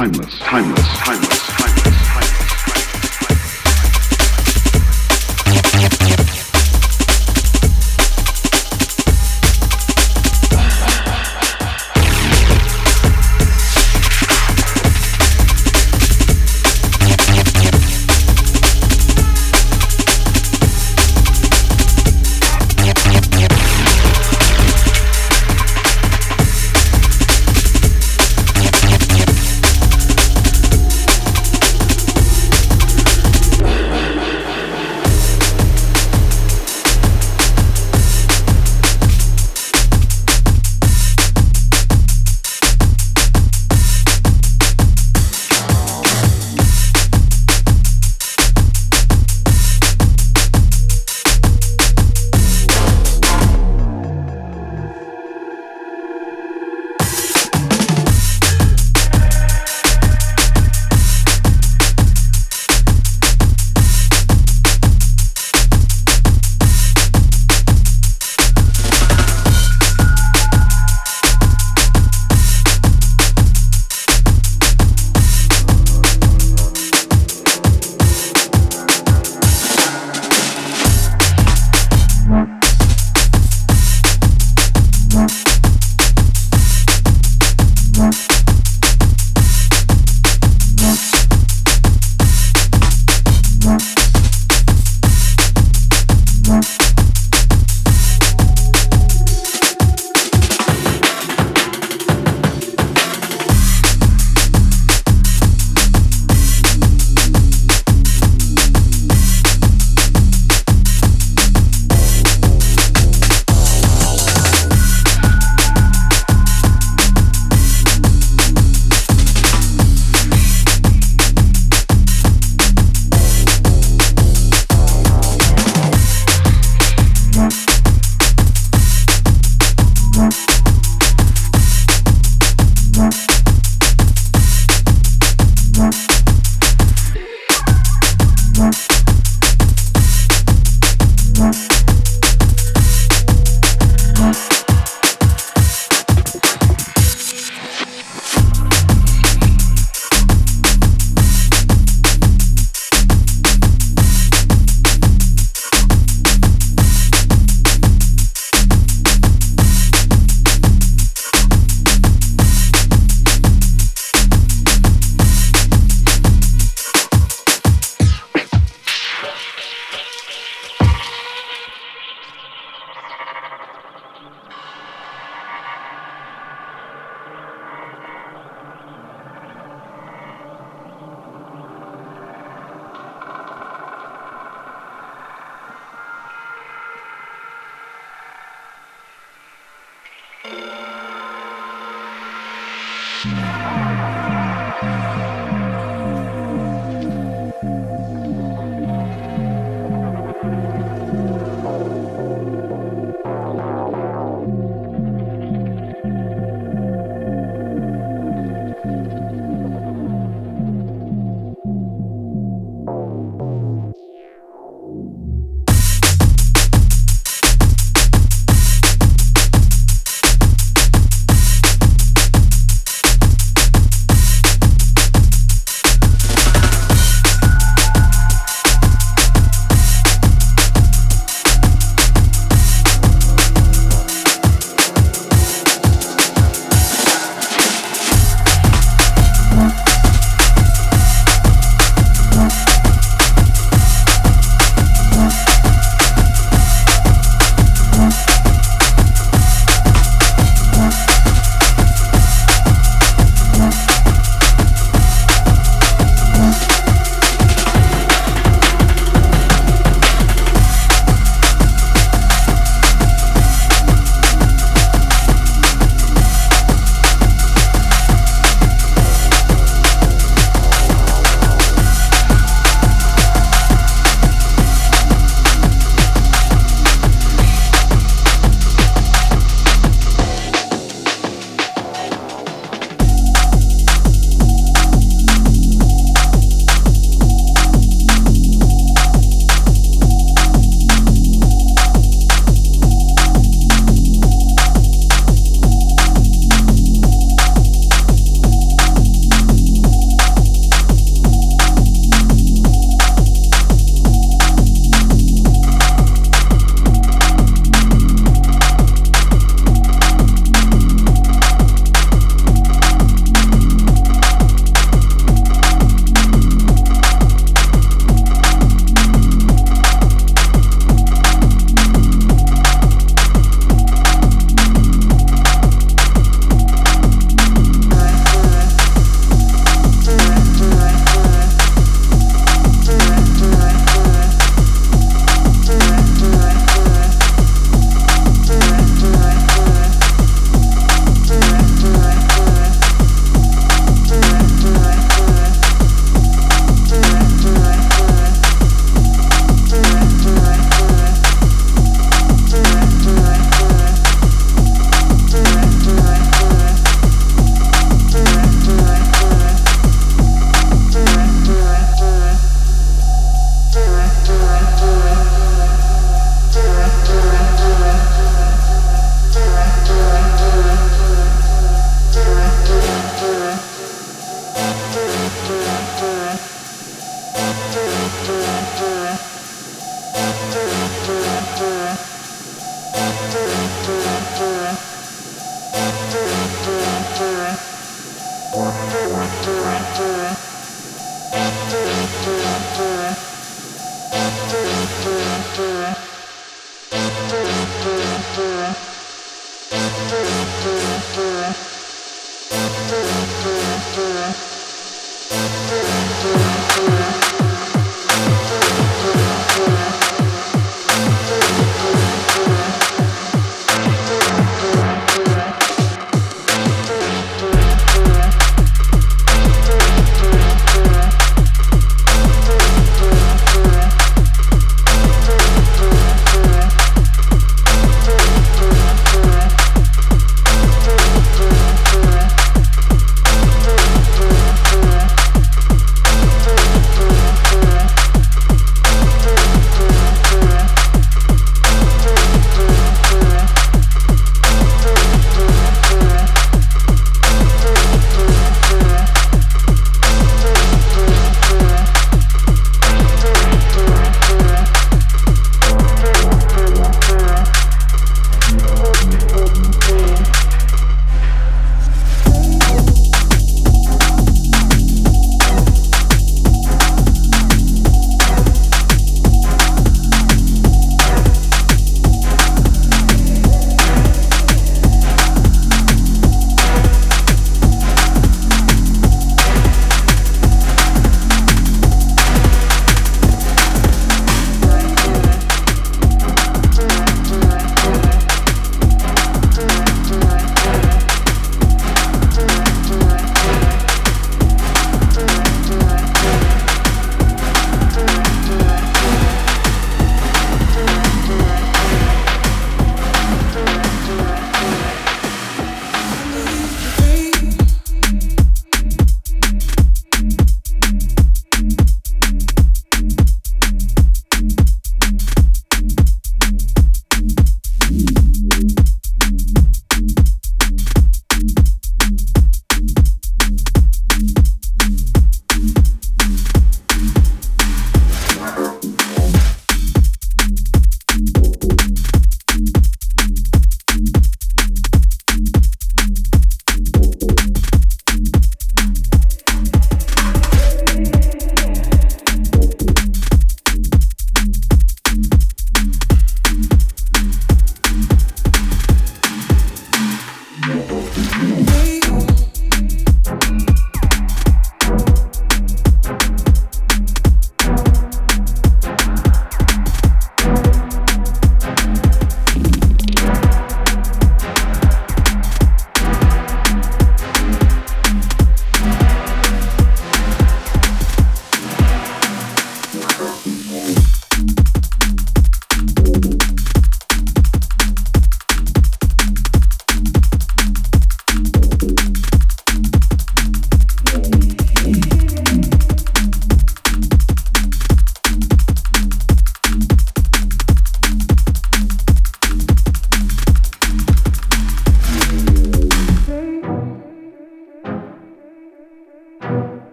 timeless,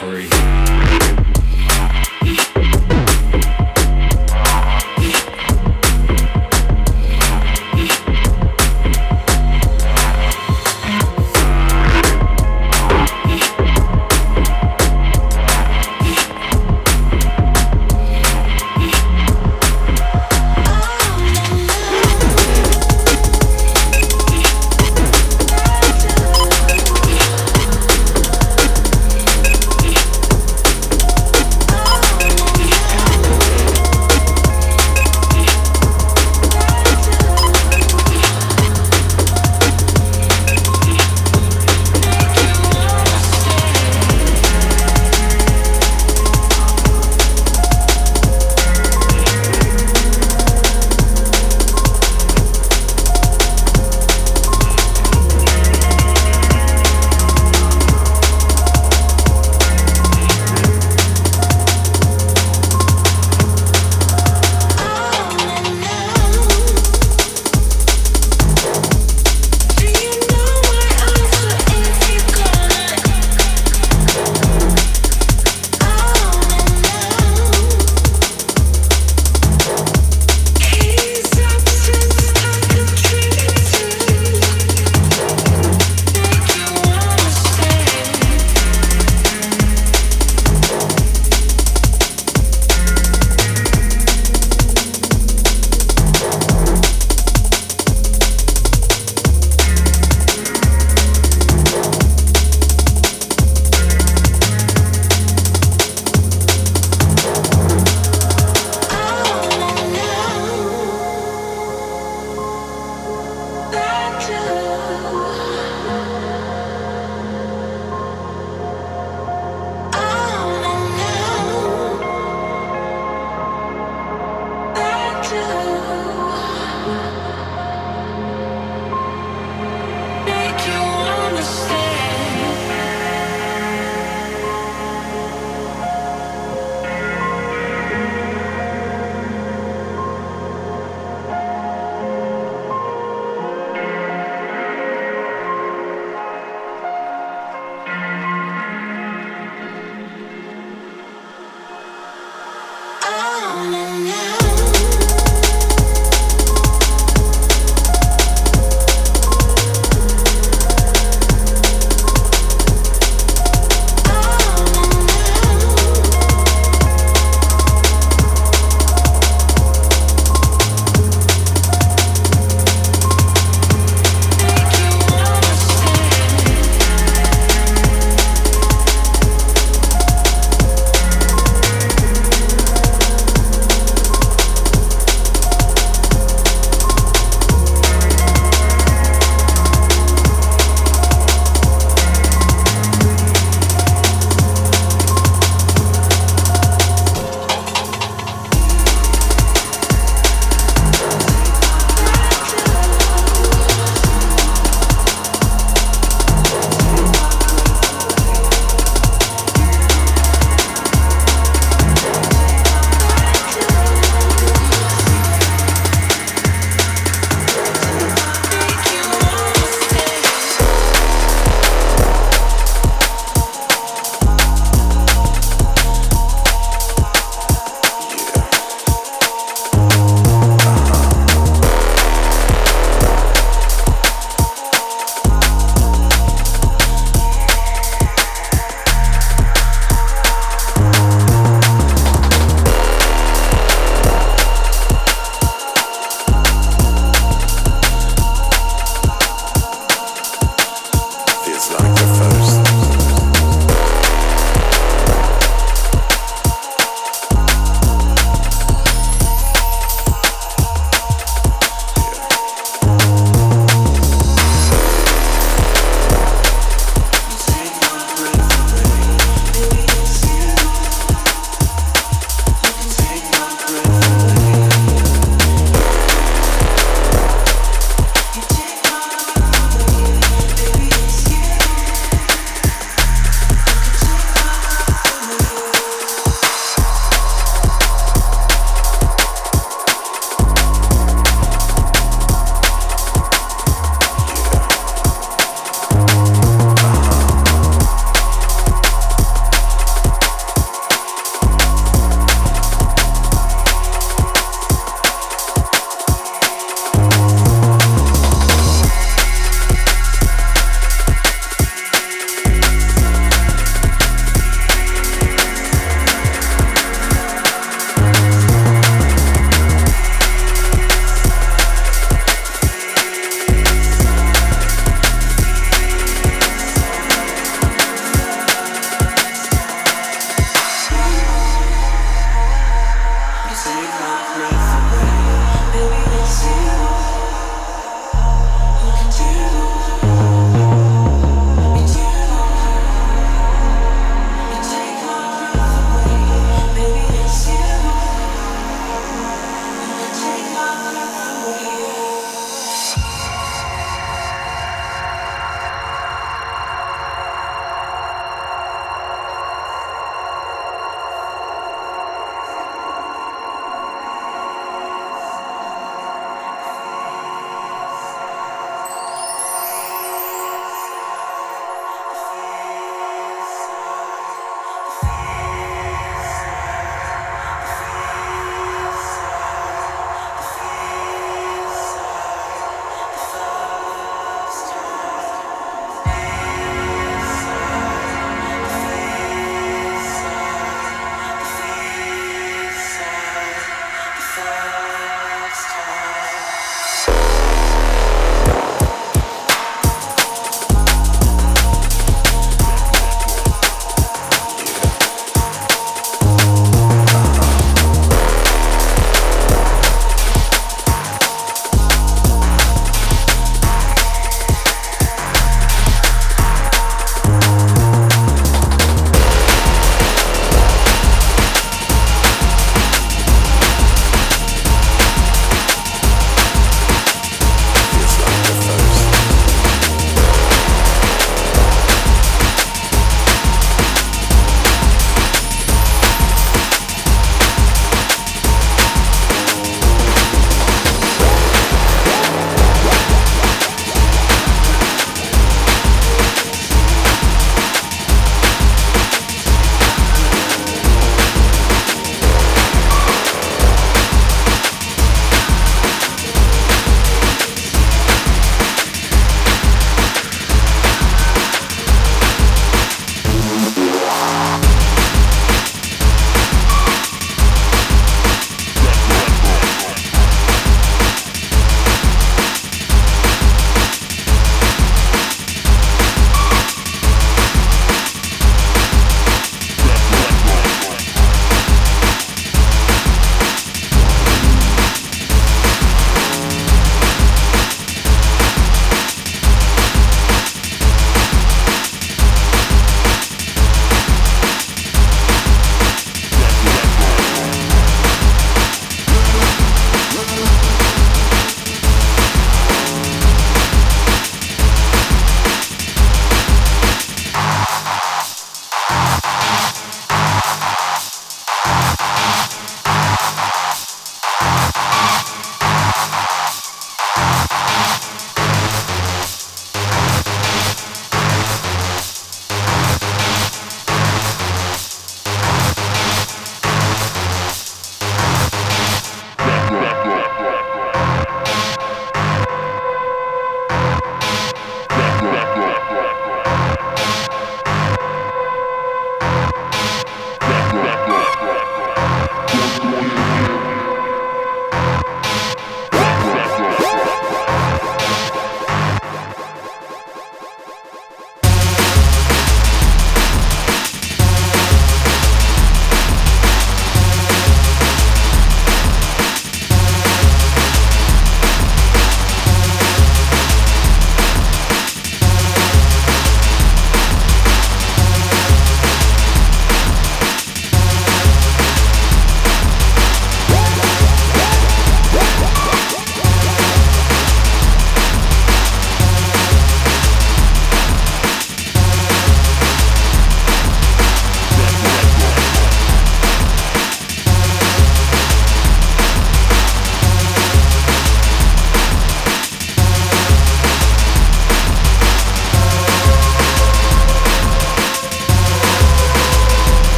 free.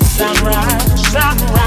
get some rest, some.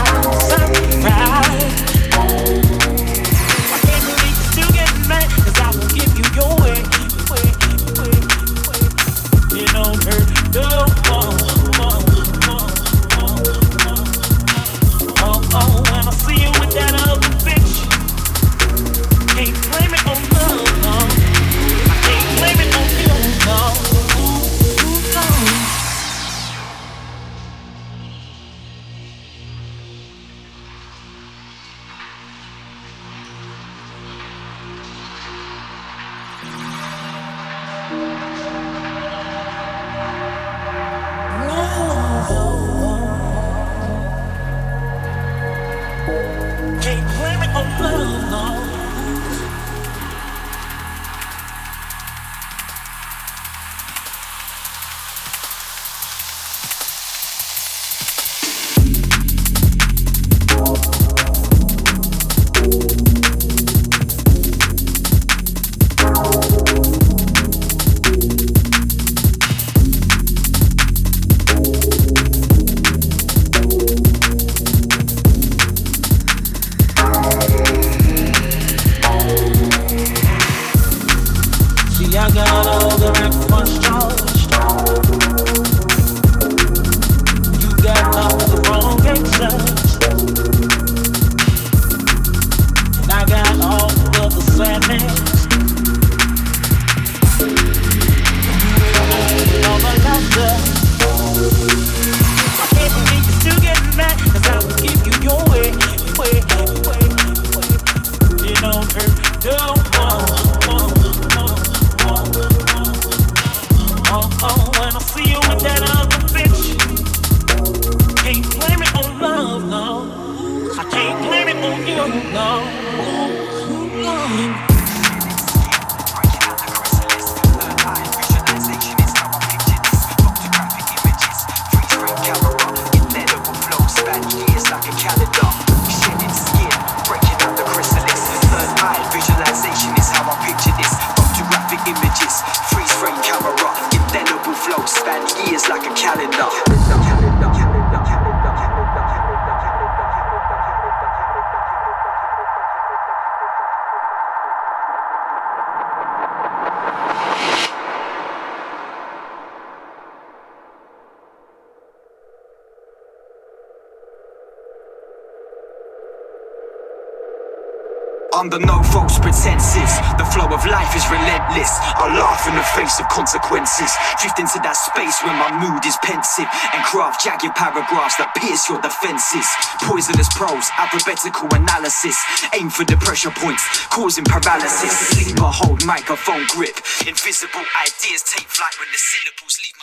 Of consequences. Drift into that space where my mood is pensive and craft jagged paragraphs that pierce your defenses. Poisonous prose, alphabetical analysis. Aim for the pressure points, causing paralysis. Sleeper hold microphone grip. Invisible ideas take flight when the syllables leave my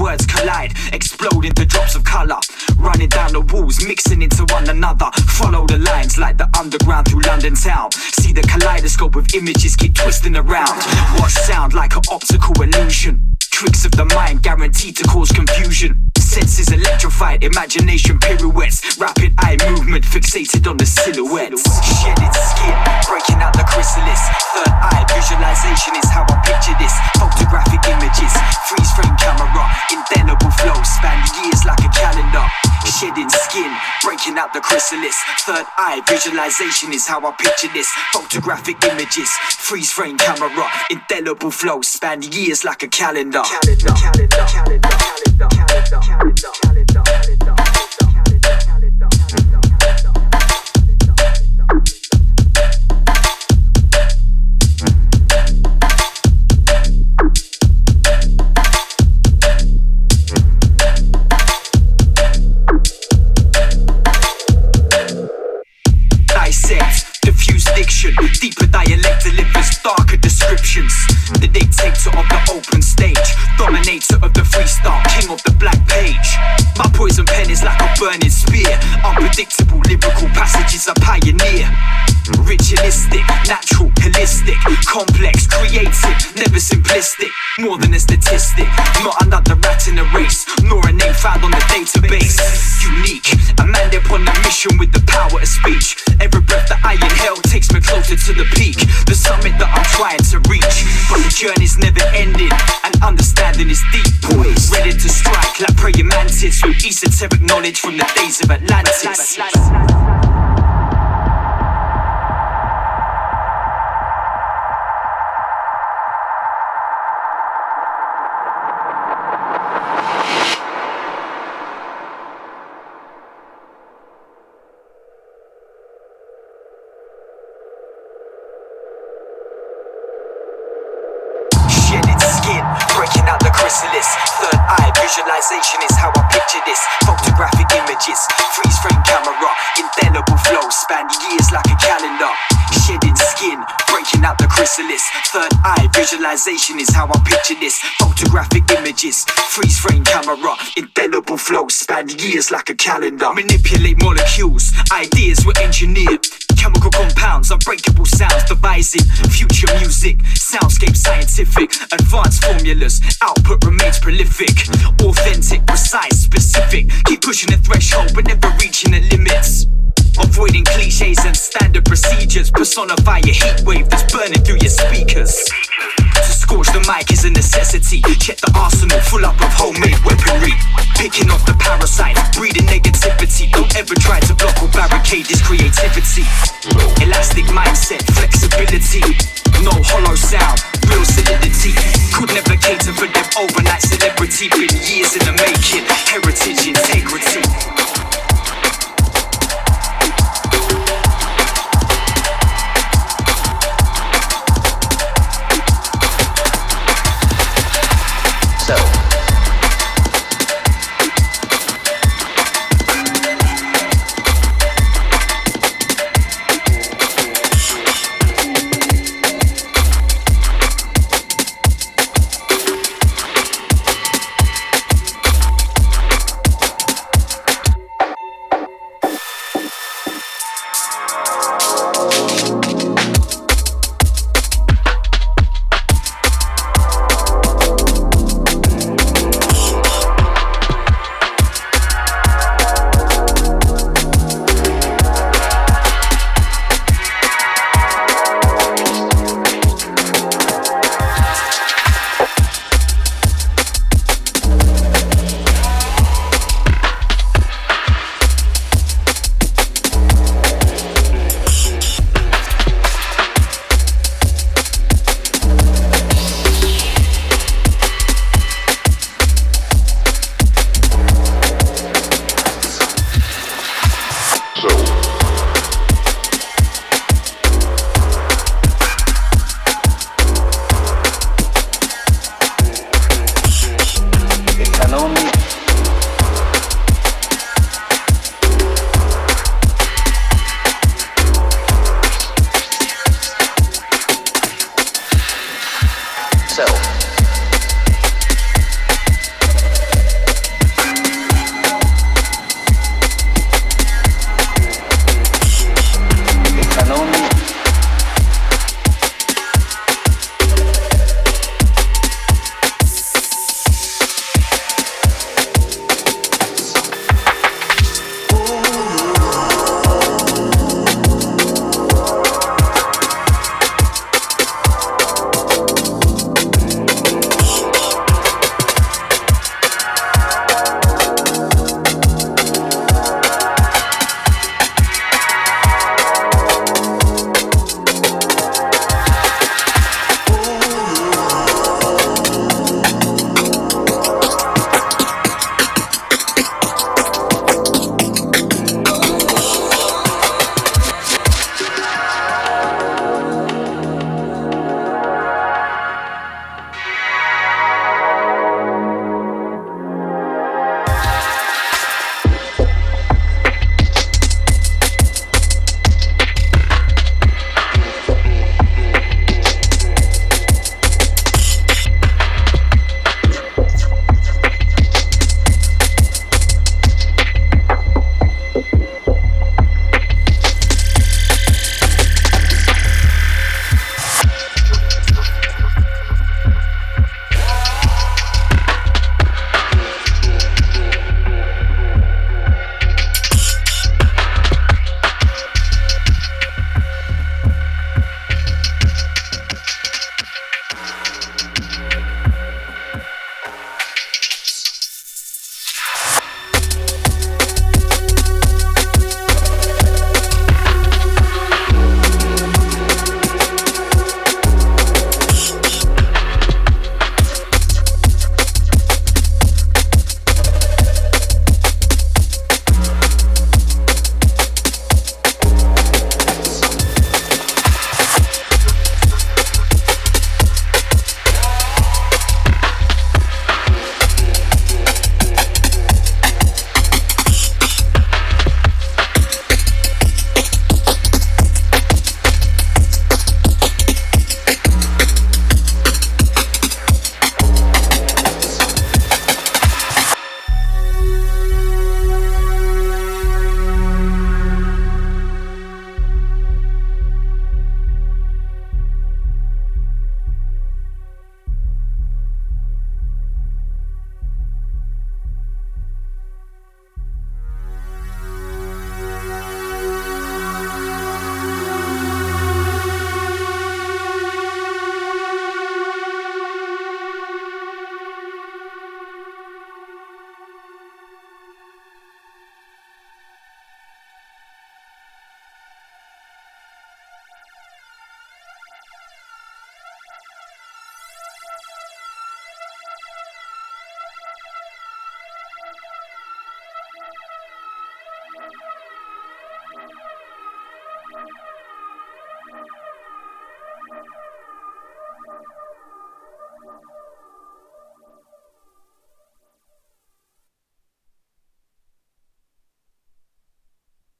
words collide, explode into drops of color. Running down the walls, mixing into one another. Follow the lines like the underground through London town. See the kaleidoscope of images keep twisting around. Watch sound like an optical illusion. Tricks of the mind guaranteed to cause confusion. Senses electrified, imagination pirouettes. Rapid eye movement fixated on the silhouettes. Shedded skin, breaking out the chrysalis. Third eye visualization is how I picture this. Photographic images, freeze frame camera, indelible flow, span years like a calendar. Shedding skin, breaking out the chrysalis. Third eye visualization is how I picture this. Photographic images, freeze frame camera, indelible flow, span years like a calendar. calendar, calendar, calendar, calendar, calendar, calendar, deep darker descriptions. The dictator of the open stage, dominator of the freestyle, king of the black page. My poison pen is like a burning spear, unpredictable lyrical passages I pioneer. Ritualistic, natural, holistic, complex, creative, never simplistic, more than a statistic. Not another rat in a race, nor a name found on the database. Unique, a man upon a mission with the power of speech. Every breath that I inhale takes me closer to the peak, the summit that I'm trying to reach. But the journey's never ending, and understanding is deep, boys. Ready to strike like praying mantis with esoteric knowledge from the days of Atlantis. Span years like a calendar. Shedding skin, breaking out the chrysalis. Third eye visualization is how I picture this. Photographic images, freeze frame camera, indelible flow, span years like a calendar. Manipulate molecules, ideas were engineered. Chemical compounds, unbreakable sounds, devising future music, soundscape scientific, advanced formulas, output remains prolific, authentic, precise, specific. Keep pushing the threshold, but never reaching the limits. Avoiding cliches and standard procedures, personify a heat wave that's burning through your speakers. To scorch the mic is a necessity. Check the arsenal full up of homemade weaponry. Picking off the parasites, breeding negativity. Don't ever try to block or barricade this creativity. Elastic mindset, flexibility. No hollow sound, real solidity. Could never cater for them overnight celebrity. Been years in the making, heritage, integrity.